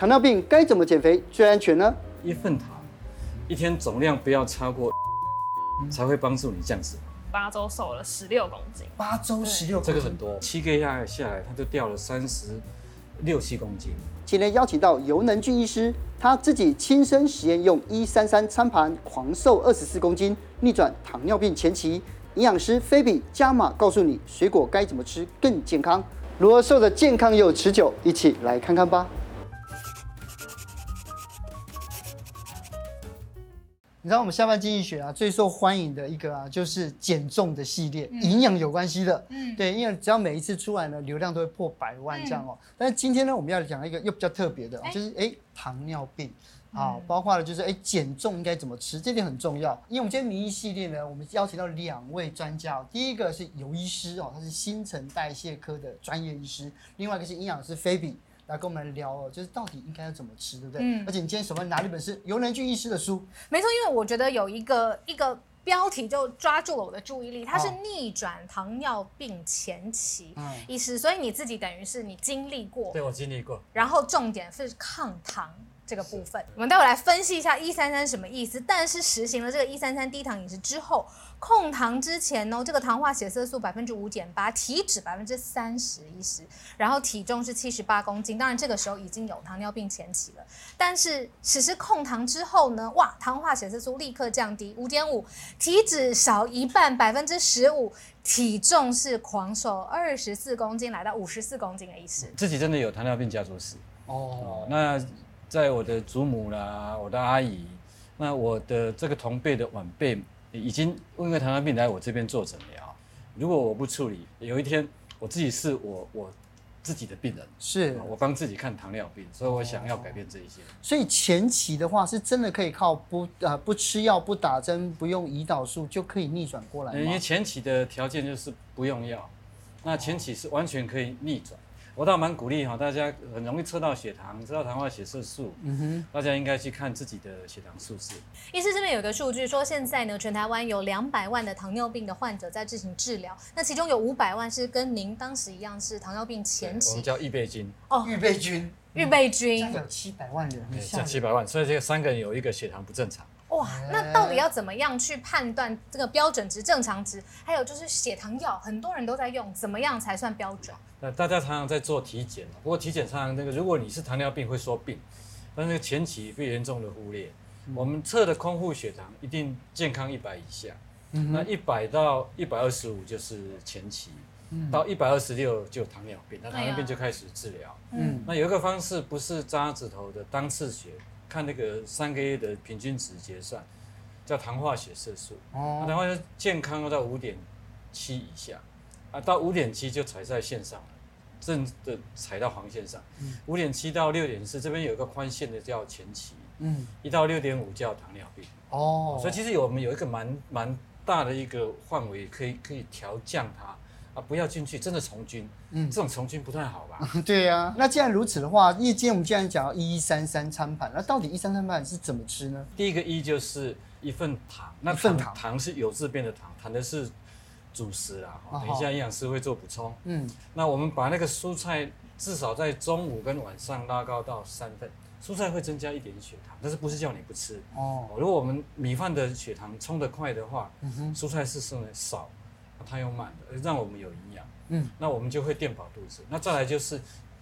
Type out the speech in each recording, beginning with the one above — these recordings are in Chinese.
糖尿病该怎么减肥最安全呢？一份糖，一天总量不要超过，才会帮助你降脂。八周瘦了十六公斤，八周十六，这个很多，七个月下来下来，他就掉了三十六七公斤。今天邀请到尤能俊医师，他自己亲身实验用一三三餐盘狂瘦二十四公斤，逆转糖尿病前期。营养师菲比加码告诉你，水果该怎么吃更健康，如何瘦得健康又持久，一起来看看吧。你知道我们下半经济学啊，最受欢迎的一个啊，就是减重的系列，营养有关系的。嗯，对，因为只要每一次出来呢，流量都会破百万这样哦。但是今天呢，我们要讲一个又比较特别的，就是哎，糖尿病啊，包括了就是哎，减重应该怎么吃，这点很重要。因为我们今天名医系列呢，我们邀请到两位专家哦，第一个是尤医师哦，他是新陈代谢科的专业医师，另外一个是营养师菲比。来跟我们聊哦，就是到底应该要怎么吃，对不对？嗯。而且你今天手上拿了一本是游能俊医师的书，没错，因为我觉得有一个一个标题就抓住了我的注意力，它是逆转糖尿病前期医师，所以你自己等于是你经历过，对，我经历过，然后重点是抗糖。这个部分，我们待会来分析一下一三三什么意思。但是实行了这个一三三低糖饮食之后，控糖之前呢，这个糖化血色素百分之五点八，体脂百分之三十一十，然后体重是七十八公斤。当然这个时候已经有糖尿病前期了。但是实施控糖之后呢，哇，糖化血色素立刻降低五点五，体脂少一半百分之十五，体重是狂瘦二十四公斤，来到五十四公斤的意思。自己真的有糖尿病家族史哦，那。在我的祖母啦，我的阿姨，那我的这个同辈的晚辈，已经因为糖尿病来我这边做诊疗。如果我不处理，有一天我自己是我我自己的病人，是我帮自己看糖尿病，所以我想要改变这一些。所以前期的话，是真的可以靠不呃不吃药、不打针、不用胰岛素就可以逆转过来吗？因为前期的条件就是不用药，那前期是完全可以逆转。我倒蛮鼓励哈，大家很容易测到血糖，知道糖化血色素，嗯哼，大家应该去看自己的血糖数字。医师这边有个数据说，现在呢，全台湾有两百万的糖尿病的患者在进行治疗，那其中有五百万是跟您当时一样是糖尿病前期，我们叫预备军哦，预备军，预备军，嗯、有七百万人，像七百万，所以这个三个人有一个血糖不正常。哇，那到底要怎么样去判断这个标准值、正常值？还有就是血糖药，很多人都在用，怎么样才算标准？那大家常常在做体检，不过体检常常那个，如果你是糖尿病会说病，但是前期被严重的忽略。嗯、我们测的空腹血糖一定健康一百以下，嗯、那一百到一百二十五就是前期，嗯、到一百二十六就糖尿病，那糖尿病就开始治疗。嗯，那有一个方式不是扎指头的单次血。看那个三个月的平均值结算，叫糖化血色素。哦，糖化血健康要到五点七以下，啊，到五点七就踩在线上了，正的踩到黄线上。五点七到六点四这边有一个宽线的叫前期。嗯，一到六点五叫糖尿病。哦，所以其实有我们有一个蛮蛮大的一个范围，可以可以调降它。啊，不要进去，真的从军，嗯，这种从军不太好吧？对呀、啊，那既然如此的话，因为今天我们既然讲到一三三餐盘，那到底一三三餐盘是怎么吃呢？第一个一就是一份糖，那份糖糖是有字边的糖，糖的是主食啦。等一下营养师会做补充。嗯，那我们把那个蔬菜至少在中午跟晚上拉高到三份，蔬菜会增加一点血糖，但是不是叫你不吃哦。如果我们米饭的血糖冲得快的话，嗯，蔬菜是剩的少。它又慢的，让我们有营养。嗯，那我们就会垫饱肚子。那再来就是，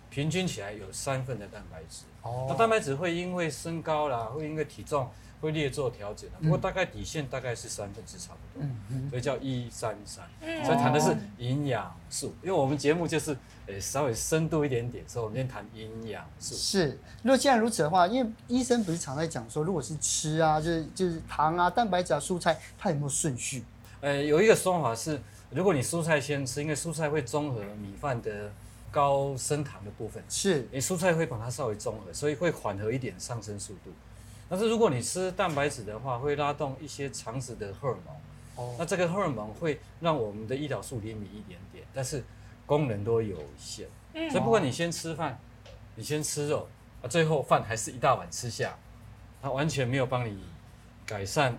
平均起来有三份的蛋白质。哦，那蛋白质会因为身高啦，会因为体重会略做调整。不过大概底线大概是三分之差不多。嗯嗯，所以叫一三三。嗯，所以谈的是营养素。因为我们节目就是诶稍微深度一点点，所以我们先谈营养素。是，如果既然如此的话，因为医生不是常在讲说，如果是吃啊，就是就是糖啊、蛋白质啊、蔬菜，它有没有顺序？呃，有一个说法是，如果你蔬菜先吃，因为蔬菜会中和米饭的高升糖的部分，是，你蔬菜会把它稍微中和，所以会缓和一点上升速度。但是如果你吃蛋白质的话，会拉动一些肠子的荷尔蒙，哦，那这个荷尔蒙会让我们的胰岛素灵敏一点点，但是功能都有限。嗯，所以不管你先吃饭，你先吃肉，啊，最后饭还是一大碗吃下，它完全没有帮你改善。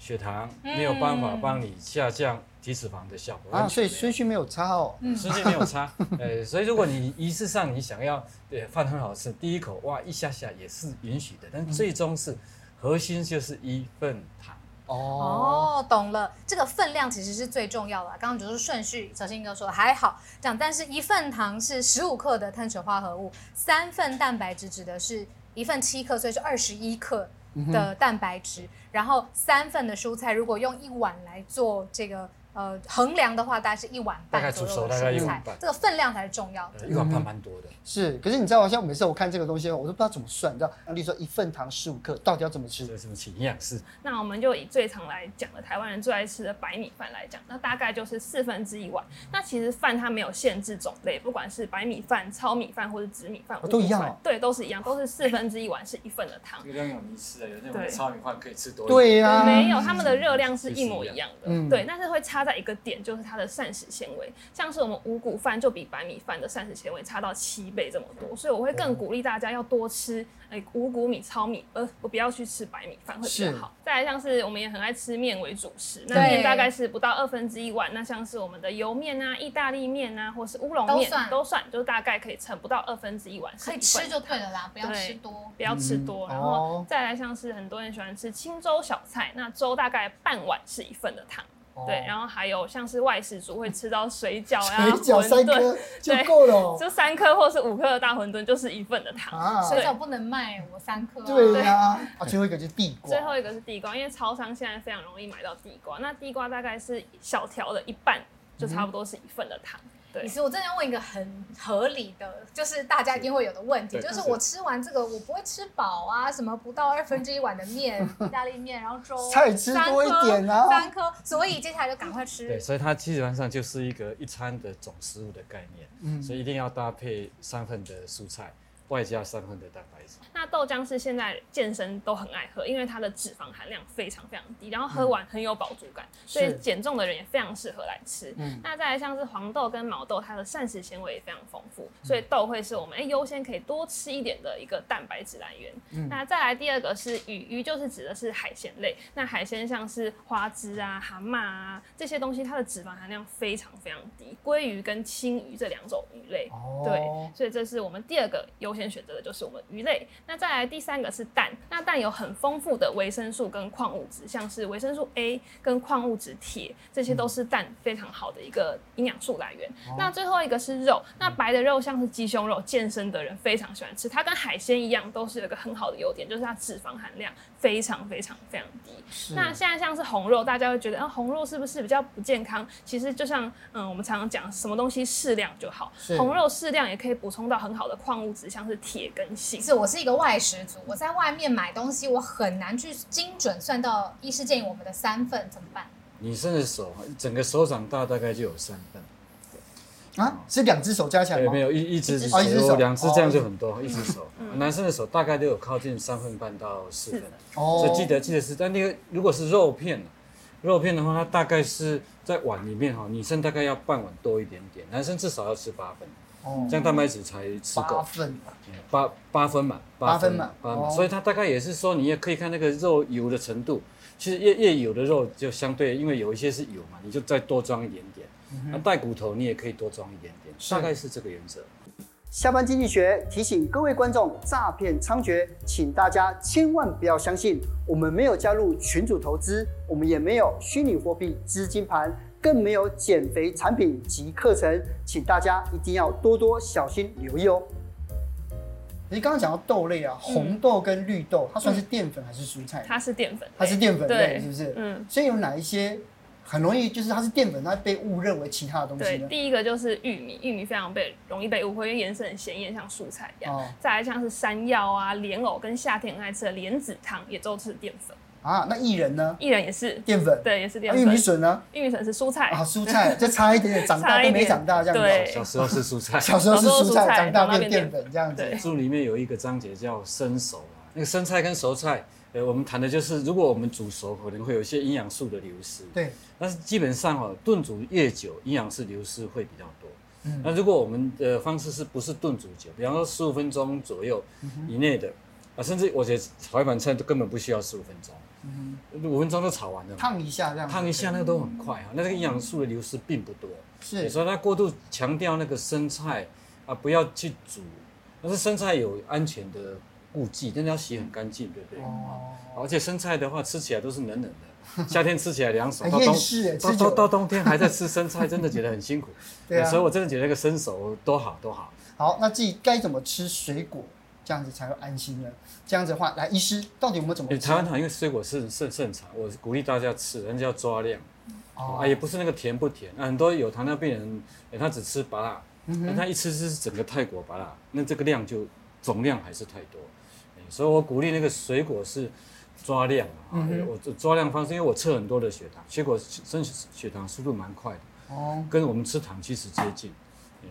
血糖没有办法帮你下降体脂肪的效果啊，所以顺序没有差哦，顺序没有差，呃，所以如果你仪式上你想要对饭很好吃，第一口哇一下下也是允许的，但最终是核心就是一份糖。哦，懂了，这个分量其实是最重要的。刚刚只是顺序，小新哥说还好这样，但是一份糖是十五克的碳水化合物，三份蛋白质指的是一份七克，所以是二十一克的蛋白质，然后三份的蔬菜，如果用一碗来做这个。呃，衡量的话大概是一碗半左右的蔬菜，这个分量才是重要的。一碗半蛮多的。是，可是你知道吗？像每次我看这个东西，我都不知道怎么算。你知道，例如说一份糖十五克，到底要怎么吃？怎么吃营养师？那我们就以最常来讲的台湾人最爱吃的白米饭来讲，那大概就是四分之一碗。那其实饭它没有限制种类，不管是白米饭、糙米饭或者紫米饭，哦，都一样哦。对，都是一样，都是四分之一碗是一份的糖。有点有迷思的，有那种糙米饭可以吃多。对呀，没有，他们的热量是一模一样的。对，但是会差在一个点，就是。它的膳食纤维，像是我们五谷饭就比白米饭的膳食纤维差到七倍这么多，所以我会更鼓励大家要多吃哎五谷米、糙米，呃，我不要去吃白米饭会比较好。再来像是我们也很爱吃面为主食，那面大概是不到二分之一碗，那像是我们的油面啊、意大利面啊，或是乌龙面都算，都算，就大概可以盛不到二分之一碗，可以吃就对了啦，不要吃多，不要吃多。然后再来像是很多人喜欢吃清粥小菜，那粥大概半碗是一份的糖。对，然后还有像是外食族会吃到水饺呀、水饺三颗就够了，就三颗或是五颗的大馄饨就是一份的糖。水饺不能卖我三颗。对呀，啊，最后一个就是地瓜。最后一个是地瓜，因为超商现在非常容易买到地瓜，那地瓜大概是小条的一半，就差不多是一份的糖。其实我真的要问一个很合理的，就是大家一定会有的问题，就是我吃完这个我不会吃饱啊，什么不到二分之一碗的面，意大利面，然后粥，菜吃多一点啊，三颗，所以接下来就赶快吃。对，所以它基本上就是一个一餐的总食物的概念，嗯，所以一定要搭配三份的蔬菜。外加三份的蛋白质。那豆浆是现在健身都很爱喝，因为它的脂肪含量非常非常低，然后喝完很有饱足感，嗯、所以减重的人也非常适合来吃。嗯、那再来像是黄豆跟毛豆，它的膳食纤维也非常丰富，所以豆会是我们哎优先可以多吃一点的一个蛋白质来源。嗯、那再来第二个是鱼，鱼就是指的是海鲜类。那海鲜像是花枝啊、蛤蟆啊这些东西，它的脂肪含量非常非常低。鲑鱼跟青鱼这两种鱼类，哦、对，所以这是我们第二个优先。选择的就是我们鱼类，那再来第三个是蛋，那蛋有很丰富的维生素跟矿物质，像是维生素 A 跟矿物质铁，这些都是蛋非常好的一个营养素来源。嗯、那最后一个是肉，那白的肉像是鸡胸肉，健身的人非常喜欢吃，它跟海鲜一样，都是有一个很好的优点，就是它脂肪含量非常非常非常低。是那现在像是红肉，大家会觉得，啊，红肉是不是比较不健康？其实就像，嗯，我们常常讲，什么东西适量就好，红肉适量也可以补充到很好的矿物质，像是铁跟锌。是我是一个外食族，我在外面买东西，我很难去精准算到医师建议我们的三份，怎么办？女生的手，整个手掌大大概就有三份。啊，是两只手加起来吗？没有，一一只手，两只这样就很多，一只手。男生的手大概都有靠近三分半到四分。哦，所以记得记得是，但那个如果是肉片，肉片的话，它大概是在碗里面哈，女生大概要半碗多一点点，男生至少要吃八分。哦，这样蛋白质才吃够。八分，八八分满，八分满，八分满。所以它大概也是说，你也可以看那个肉油的程度。其实越越油的肉就相对，因为有一些是油嘛，你就再多装一点点。那带骨头你也可以多装一点点，大概是这个原则。下班经济学提醒各位观众，诈骗猖獗，请大家千万不要相信。我们没有加入群主投资，我们也没有虚拟货币资金盘，更没有减肥产品及课程，请大家一定要多多小心留意哦。你刚刚讲到豆类啊，红豆跟绿豆，它算是淀粉还是蔬菜？它是淀粉，它是淀粉类，是不是？嗯。所以有哪一些？很容易就是它是淀粉，它被误认为其他的东西。对，第一个就是玉米，玉米非常被容易被误会，因为颜色很鲜艳，像蔬菜一样。哦、再来像是山药啊、莲藕，跟夏天很爱吃的莲子汤，也都是淀粉。啊，那薏仁呢？薏仁也是淀粉，对，也是淀粉。玉米笋呢？玉米笋是蔬菜啊，蔬菜就差一点点，长大都没长大这样子。对，小时候是蔬菜，小时候是蔬菜，长大变淀粉这样子。书里面有一个章节叫生熟，那个生菜跟熟菜。呃，我们谈的就是，如果我们煮熟，可能会有一些营养素的流失。对。但是基本上哦，炖煮越久，营养素流失会比较多。嗯。那如果我们的方式是不是炖煮久，比方说十五分钟左右以内的，啊、啊，甚至我觉得炒一盘菜都根本不需要十五分钟，嗯，五分钟都炒完了，烫一下这样，烫一下那个都很快啊，那这个营养素的流失并不多，是，所以他过度强调那个生菜啊，不要去煮，但是生菜有安全的顾忌，真的要洗很干净，对不对？哦，而且生菜的话吃起来都是冷冷的，夏天吃起来凉爽，到冬到到冬天还在吃 生菜，真的觉得很辛苦，对啊，所以我真的觉得那个生熟多好多好。好，那自己该怎么吃水果？这样子才会安心呢。这样子的话，来医师，到底我们怎么吃？台湾糖因为水果是盛盛产，我鼓励大家吃，人家要抓量。哦、啊，也不是那个甜不甜啊，很多有糖尿病人，他只吃芭乐，嗯、他一吃是整个泰国芭乐，那这个量就总量还是太多。所以我鼓励那个水果是抓量啊，我抓量方式，因为我测很多的血糖，结果升血糖速度蛮快的，哦，跟我们吃糖其实接近。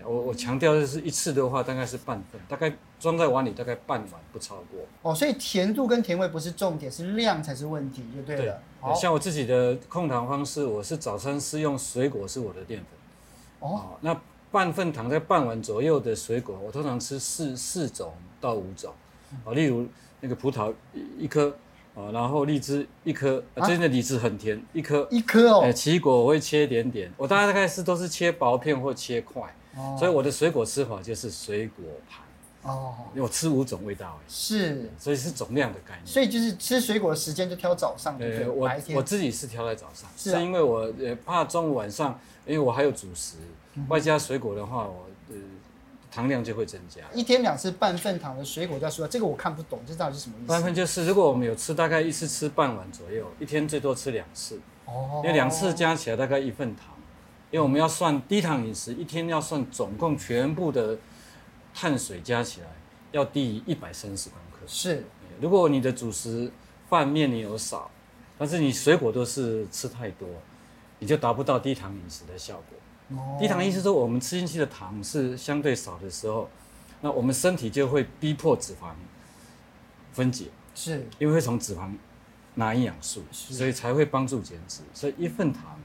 我我强调的是一次的话大概是半份，大概装在碗里大概半碗不超过。哦，所以甜度跟甜味不是重点，是量才是问题，就对了。对像我自己的控糖方式，我是早餐是用水果是我的淀粉。哦，那半份糖在半碗左右的水果，我通常吃四四种到五种。哦，例如那个葡萄一颗，啊，然后荔枝一颗，啊，最近的荔枝很甜，一颗一颗哦。哎，奇异果我会切一点点，我大概大概是都是切薄片或切块。所以我的水果吃法就是水果盘哦，因为我吃五种味道是，所以是总量的概念。所以就是吃水果的时间就挑早上，对，我我自己是挑在早上，是因为我呃怕中午晚上，因为我还有主食，外加水果的话，我呃糖量就会增加。一天两次半份糖的水果叫说，这个我看不懂，这到底是什么意思？半份就是如果我们有吃大概一次吃半碗左右，一天最多吃两次哦，因为两次加起来大概一份糖。因为我们要算低糖饮食，一天要算总共全部的碳水加起来要低于一百三十公克。是，如果你的主食饭面你有少，但是你水果都是吃太多，你就达不到低糖饮食的效果。哦。低糖意思说，我们吃进去的糖是相对少的时候，那我们身体就会逼迫脂肪分解。是。因为会从脂肪拿营养素，所以才会帮助减脂。所以一份糖。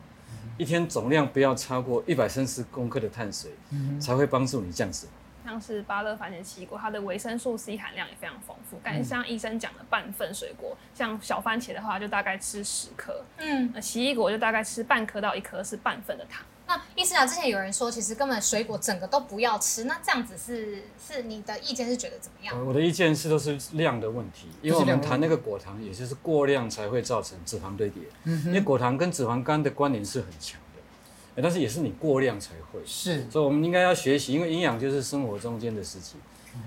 一天总量不要超过一百三十公克的碳水，嗯、才会帮助你降脂。像是芭乐、番茄、奇异果，它的维生素 C 含量也非常丰富。感觉像医生讲的半份水果，像小番茄的话，就大概吃十颗。嗯，那奇异果就大概吃半颗到一颗，是半份的糖。那医师啊，之前有人说，其实根本水果整个都不要吃，那这样子是是你的意见是觉得怎么样？我的意见是都是量的问题，因为我们谈那个果糖，也就是过量才会造成脂肪堆叠。嗯，因为果糖跟脂肪肝的关联是很强的，但是也是你过量才会。是，所以我们应该要学习，因为营养就是生活中间的事情。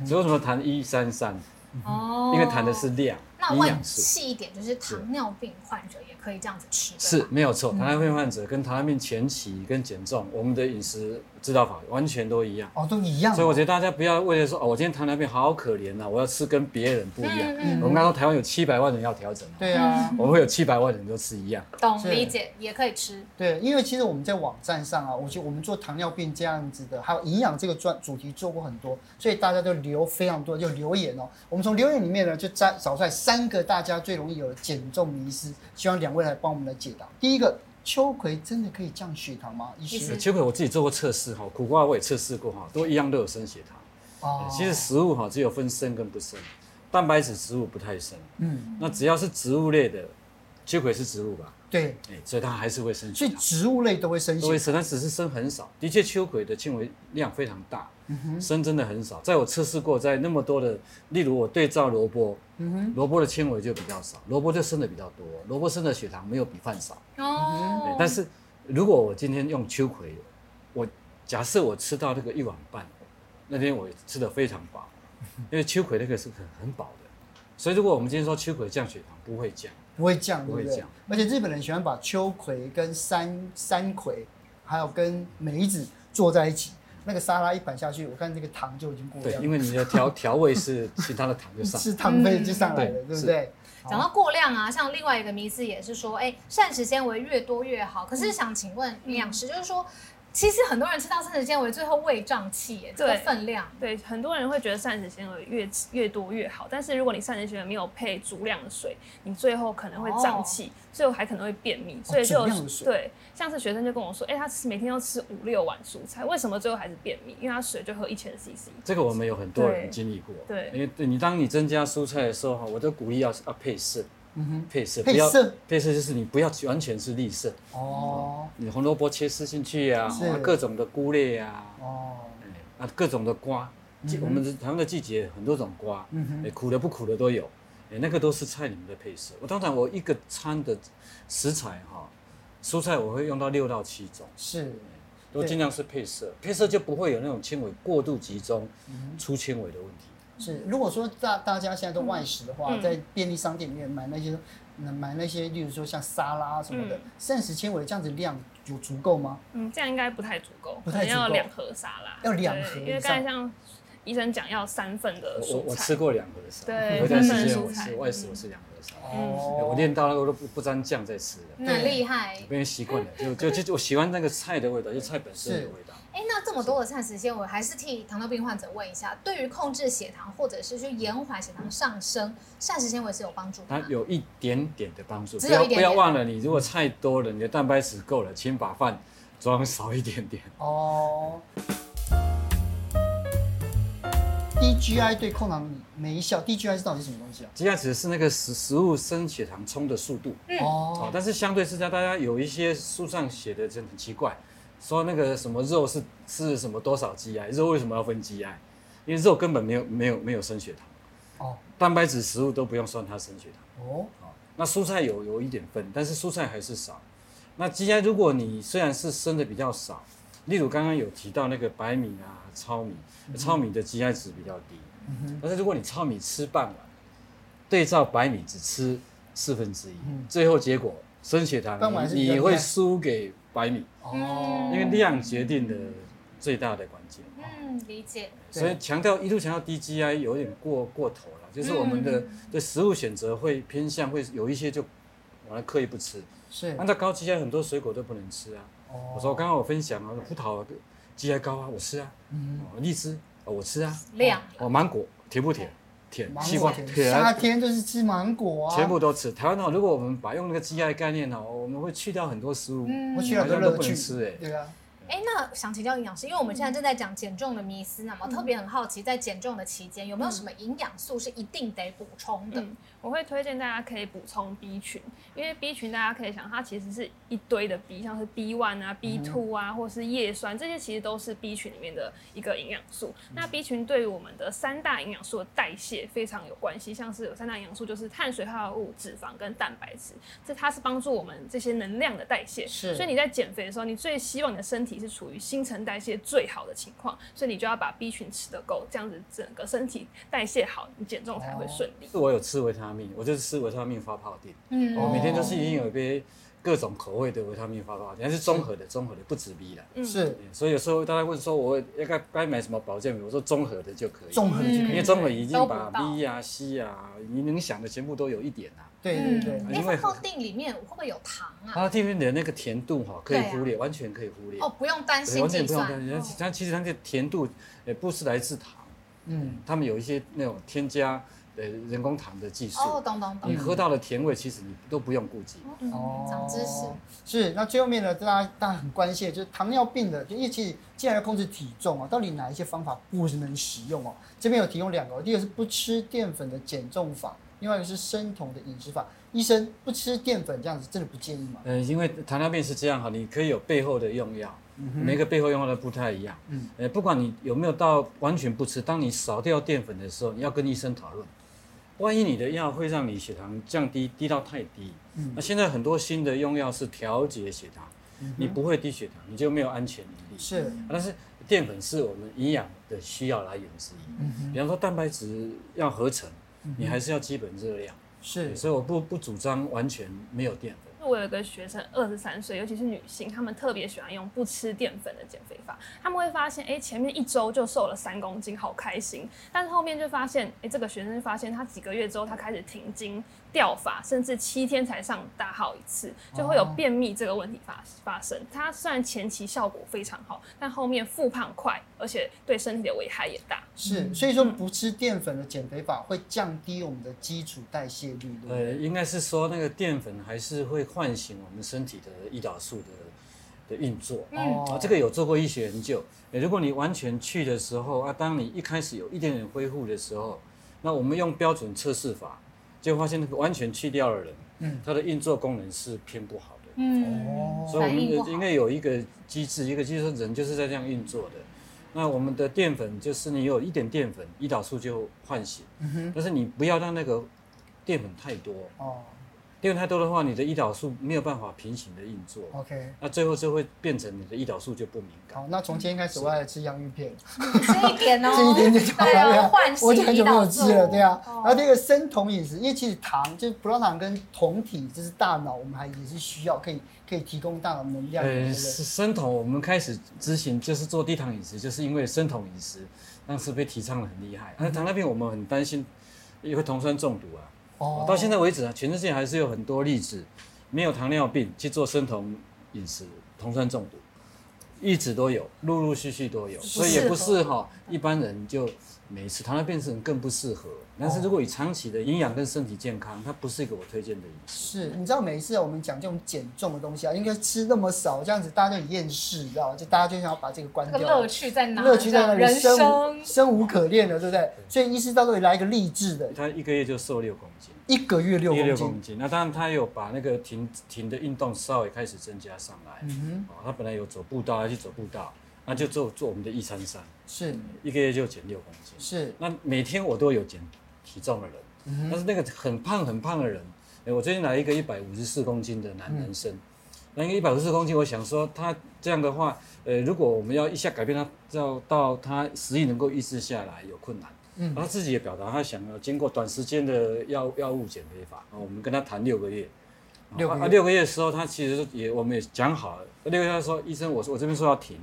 所以为什么谈一三三？哦，因为谈的是量。那问细一点，就是糖尿病患者也可以这样子吃，是没有错。糖尿病患者跟糖尿病前期跟减重，我们的饮食指导法完全都一样哦，都一样。所以我觉得大家不要为了说哦，我今天糖尿病好可怜呐，我要吃跟别人不一样。嗯我们刚刚台湾有七百万人要调整，对啊，我们会有七百万人都吃一样。懂理解也可以吃。对，因为其实我们在网站上啊，我觉得我们做糖尿病这样子的，还有营养这个专主题做过很多，所以大家都留非常多，就留言哦。我们从留言里面呢，就摘找出来三个大家最容易有减重迷思，希望两位来帮我们来解答。第一个，秋葵真的可以降血糖吗？医师，秋葵我自己做过测试哈，苦瓜我也测试过哈，都一样都有升血糖。哦，其实食物哈只有分升跟不升，蛋白质食物不太升。嗯，那只要是植物类的，秋葵是植物吧？对，所以它还是会升血糖。所以植物类都会升血糖，都会升，但只是生很少。的确，秋葵的纤维量非常大，嗯、哼升真的很少。在我测试过，在那么多的，例如我对照萝卜，嗯、萝卜的纤维就比较少，萝卜就生的比较多，萝卜生的血糖没有比饭少。哦，但是如果我今天用秋葵，我假设我吃到那个一碗半，那天我吃的非常饱，因为秋葵那个是很很饱的，所以如果我们今天说秋葵降血糖，不会降。不会降，不会降。而且日本人喜欢把秋葵跟山山葵，还有跟梅子做在一起，那个沙拉一盘下去，我看那个糖就已经过量。对，因为你的调 调味是其他的糖就上，是糖分就上来了，对不对？讲到过量啊，像另外一个迷思也是说，哎，膳食纤维越多越好。可是想请问营养师，就是说。其实很多人吃到膳食纤维，最后胃胀气耶，这个分量。对，很多人会觉得膳食纤维越吃越多越好，但是如果你膳食纤维没有配足量的水，你最后可能会胀气，哦、最后还可能会便秘。所以就、哦、对，像是学生就跟我说，哎、欸，他吃每天要吃五六碗蔬菜，为什么最后还是便秘？因为他水就喝一千 CC。这个我们有很多人经历过。对，因为你当你增加蔬菜的时候哈，我都鼓励要要配色。嗯哼，配色，配色，配色就是你不要完全是绿色。哦，你红萝卜切丝进去呀，各种的菇类呀，哦，啊，各种的瓜，我们台湾的季节很多种瓜，哎，苦的不苦的都有，哎，那个都是菜里面的配色。我通常我一个餐的食材哈，蔬菜我会用到六到七种，是，都尽量是配色，配色就不会有那种纤维过度集中、出纤维的问题。是，如果说大大家现在都外食的话，嗯、在便利商店里面买那些，买那些，例如说像沙拉什么的，膳食纤维这样子量有足够吗？嗯，这样应该不太足够，不太足够，要两盒沙拉，要两盒，因为刚才像医生讲要三份的蔬菜，我我吃过两盒的沙拉，对，有段时间我吃外食，我吃两盒沙拉，哦，我练到那个都不不沾酱再吃的，很厉害，我变成习惯了，就就就我喜欢那个菜的味道，就菜本身的味道。哎，那这么多的膳食纤维，还是替糖尿病患者问一下，对于控制血糖或者是去延缓血糖上升，膳食纤维是有帮助的？它有一点点的帮助，只有一点点，不要不要忘了，你如果菜多了，你的蛋白质够了，请把饭装少一点点。哦。DGI 对控糖没效，DGI 是到底是什么东西啊？GI 指的是那个食食物升血糖冲的速度。哦。但是相对之下，大家有一些书上写的真的很奇怪。说那个什么肉是是什么多少 GI？肉为什么要分 GI？因为肉根本没有没有没有升血糖。哦。蛋白质食物都不用算它升血糖。哦。那蔬菜有有一点分，但是蔬菜还是少。那 GI 如果你虽然是升的比较少，例如刚刚有提到那个白米啊、糙米，糙米的 GI 值比较低。嗯。但是如果你糙米吃半碗，对照白米只吃四分之一，最后结果升血糖，你会输给。白米哦，因为量决定的最大的关键。嗯，理解。所以强调一度强调低 GI 有点过过头了，就是我们的对食物选择会偏向会有一些就完了刻意不吃。是。按照高 GI 很多水果都不能吃啊。哦。我说刚刚我分享啊，葡萄 GI 高啊，我吃啊。嗯。荔枝我吃啊。量。哦，芒果甜不甜？甜。西瓜甜。夏天就是吃芒果啊。全部都吃。台湾呢，如果我们把用那个 GI 概念呢，我们会去掉很多食物，会去掉很多乐趣。对啊。哎，那想请教营养师，因为我们现在正在讲减重的迷思，那么特别很好奇，在减重的期间有没有什么营养素是一定得补充的？我会推荐大家可以补充 B 群，因为 B 群大家可以想，它其实是一堆的 B，像是 B one 啊、B two 啊，或是叶酸，这些其实都是 B 群里面的一个营养素。那 B 群对于我们的三大营养素的代谢非常有关系，像是有三大营养素就是碳水化合物、脂肪跟蛋白质，这它是帮助我们这些能量的代谢。是，所以你在减肥的时候，你最希望你的身体是处于新陈代谢最好的情况，所以你就要把 B 群吃得够，这样子整个身体代谢好，你减重才会顺利。是我有吃维他命。我就是吃维他命发泡錠，嗯，我每天都是已经有一杯各种口味的维他命发泡錠，还是综合的，综合的不止 B 的，是。所以有时候大家问说，我应该该买什么保健品？我说综合的就可以，综合的就可以，因为综合已经把 B 啊、C 啊，你能想的全部都有一点啊。对对对。因为发泡錠里面会不会有糖啊？发泡錠里面的那个甜度哈，可以忽略，完全可以忽略。哦，不用担心，完全不用担心。它其实它的甜度也不是来自糖，嗯，他们有一些那种添加。对人工糖的技术哦，懂懂懂。你喝到的甜味，其实你都不用顾忌。哦，长知识。是，那最后面呢，大家大家很关心，就是糖尿病的，就一起既然要控制体重啊，到底哪一些方法不能使用哦？这边有提供两个，第一个是不吃淀粉的减重法，另外一个是生酮的饮食法。医生不吃淀粉这样子，真的不建议吗？呃，因为糖尿病是这样哈，你可以有背后的用药，嗯、每个背后用药都不太一样。嗯，呃，不管你有没有到完全不吃，当你少掉淀粉的时候，你要跟医生讨论。万一你的药会让你血糖降低，低到太低，嗯、那现在很多新的用药是调节血糖，嗯、你不会低血糖，你就没有安全能力。是，但是淀粉是我们营养的需要来源之一。嗯、比方说蛋白质要合成，嗯、你还是要基本热量。是，所以我不不主张完全没有淀粉。我有个学生，二十三岁，尤其是女性，她们特别喜欢用不吃淀粉的减肥法。她们会发现，哎、前面一周就瘦了三公斤，好开心。但是后面就发现，哎、这个学生发现，她几个月之后，她开始停经、掉发，甚至七天才上大号一次，就会有便秘这个问题发发生。它虽然前期效果非常好，但后面复胖快，而且对身体的危害也大。是，所以说不吃淀粉的减肥法会降低我们的基础代谢率？呃，应该是说那个淀粉还是会唤醒我们身体的胰岛素的的运作。哦、嗯，这个有做过医学研究。如果你完全去的时候啊，当你一开始有一点点恢复的时候，那我们用标准测试法，就发现那个完全去掉的人，嗯，它的运作功能是偏不好的。嗯，所以我们应该有一个机制，一个机制人就是在这样运作的。那我们的淀粉就是你有一点淀粉，胰岛素就唤醒。嗯哼。但是你不要让那个淀粉太多。哦。淀粉太多的话，你的胰岛素没有办法平行的运作。OK。那最后就会变成你的胰岛素就不敏感。好，那从今天开始我要来吃洋芋片。吃一点哦。吃一点点就好了。对啊。我已经很久没有吃了，对啊。然后这个生酮饮食，因为其实糖就是葡萄糖跟酮体，就是大脑我们还也是需要可以。可以提供大脑能量。呃，是生酮，我们开始执行就是做低糖饮食，就是因为生酮饮食当时被提倡的很厉害。那糖尿病我们很担心，也会酮酸中毒啊。哦。到现在为止啊，全世界还是有很多例子，没有糖尿病去做生酮饮食，酮酸中毒一直都有，陆陆续续都有，所以也不是哈一般人就。每次糖尿病人更不适合，但是如果以长期的营养跟身体健康，它不是一个我推荐的饮食。是，你知道每一次我们讲这种减重的东西啊，应该吃那么少，这样子大家就很厌世，你知道吗？就大家就想要把这个关掉。乐趣在哪？乐趣在哪里？人生生，生无可恋了，对不对？所以医师到这里来一个励志的，他一个月就瘦六公斤，一个月六公斤。公斤。那当然他有把那个停停的运动稍微开始增加上来。嗯哼。他本来有走步道，要去走步道。那就做做我们的一三三，是一个月就减六公斤。是，那每天我都有减体重的人，嗯、但是那个很胖很胖的人，哎，我最近来一个一百五十四公斤的男男生，嗯、那一个一百五十四公斤，我想说他这样的话，呃，如果我们要一下改变他，要到他食欲能够抑制下来有困难，嗯，他自己也表达他想要经过短时间的药药物减肥法，啊，我们跟他谈六个月，六个月。啊六个月的时候，他其实也我们也讲好了，六个月他说医生，我说我这边说要停。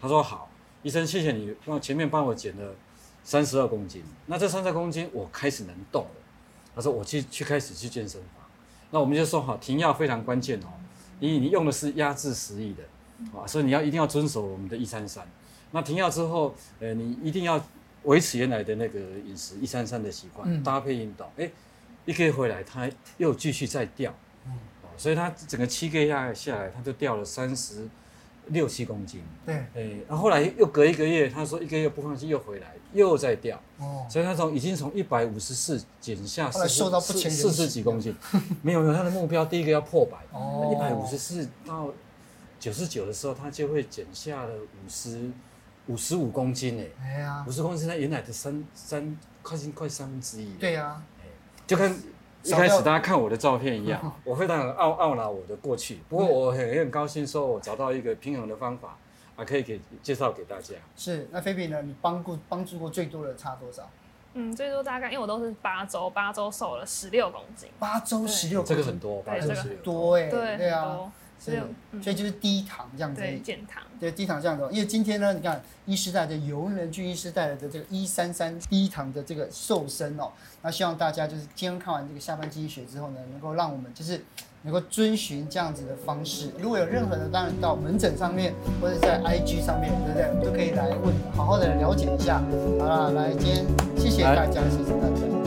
他说好，医生，谢谢你帮前面帮我减了三十二公斤，那这三十二公斤我开始能动了。他说我去去开始去健身房，那我们就说好，停药非常关键哦，因为你用的是压制食欲的，啊，所以你要一定要遵守我们的一三三。那停药之后，呃，你一定要维持原来的那个饮食一三三的习惯，搭配运动，哎，一个月回来他又继续再掉，所以他整个七个月下来他就掉了三十。六七公斤，对，哎、欸，然后后来又隔一个月，他说一个月不放心又回来，又在掉，哦，所以他从已经从一百五十四减下四十四十几公斤，没 有没有，他的目标第一个要破百，哦，一百五十四到九十九的时候，他就会减下了五十五十五公斤哎，哎呀，五十公斤那原来的三三快近快三分之一，对呀、啊，就跟。一开始大家看我的照片一样，我非常懊懊恼我的过去，不过我很很高兴，说我找到一个平衡的方法，啊，可以给介绍给大家。是，那菲比呢？你帮过帮助过最多的差多少？嗯，最多大概，因为我都是八周，八周瘦了十六公斤。八周十六公斤，这个很多，八周十六，多哎，对对啊。所以，所以就是低糖这样子，对减糖，对低糖这样子。因为今天呢，你看医师带的游人俊医师带来的这个一三三低糖的这个瘦身哦，那希望大家就是今天看完这个下班经济学之后呢，能够让我们就是能够遵循这样子的方式。如果有任何的，当然到门诊上面或者在 IG 上面，对不对？我们都可以来问，好好的了解一下。好了，来今天谢谢大家，谢谢大家。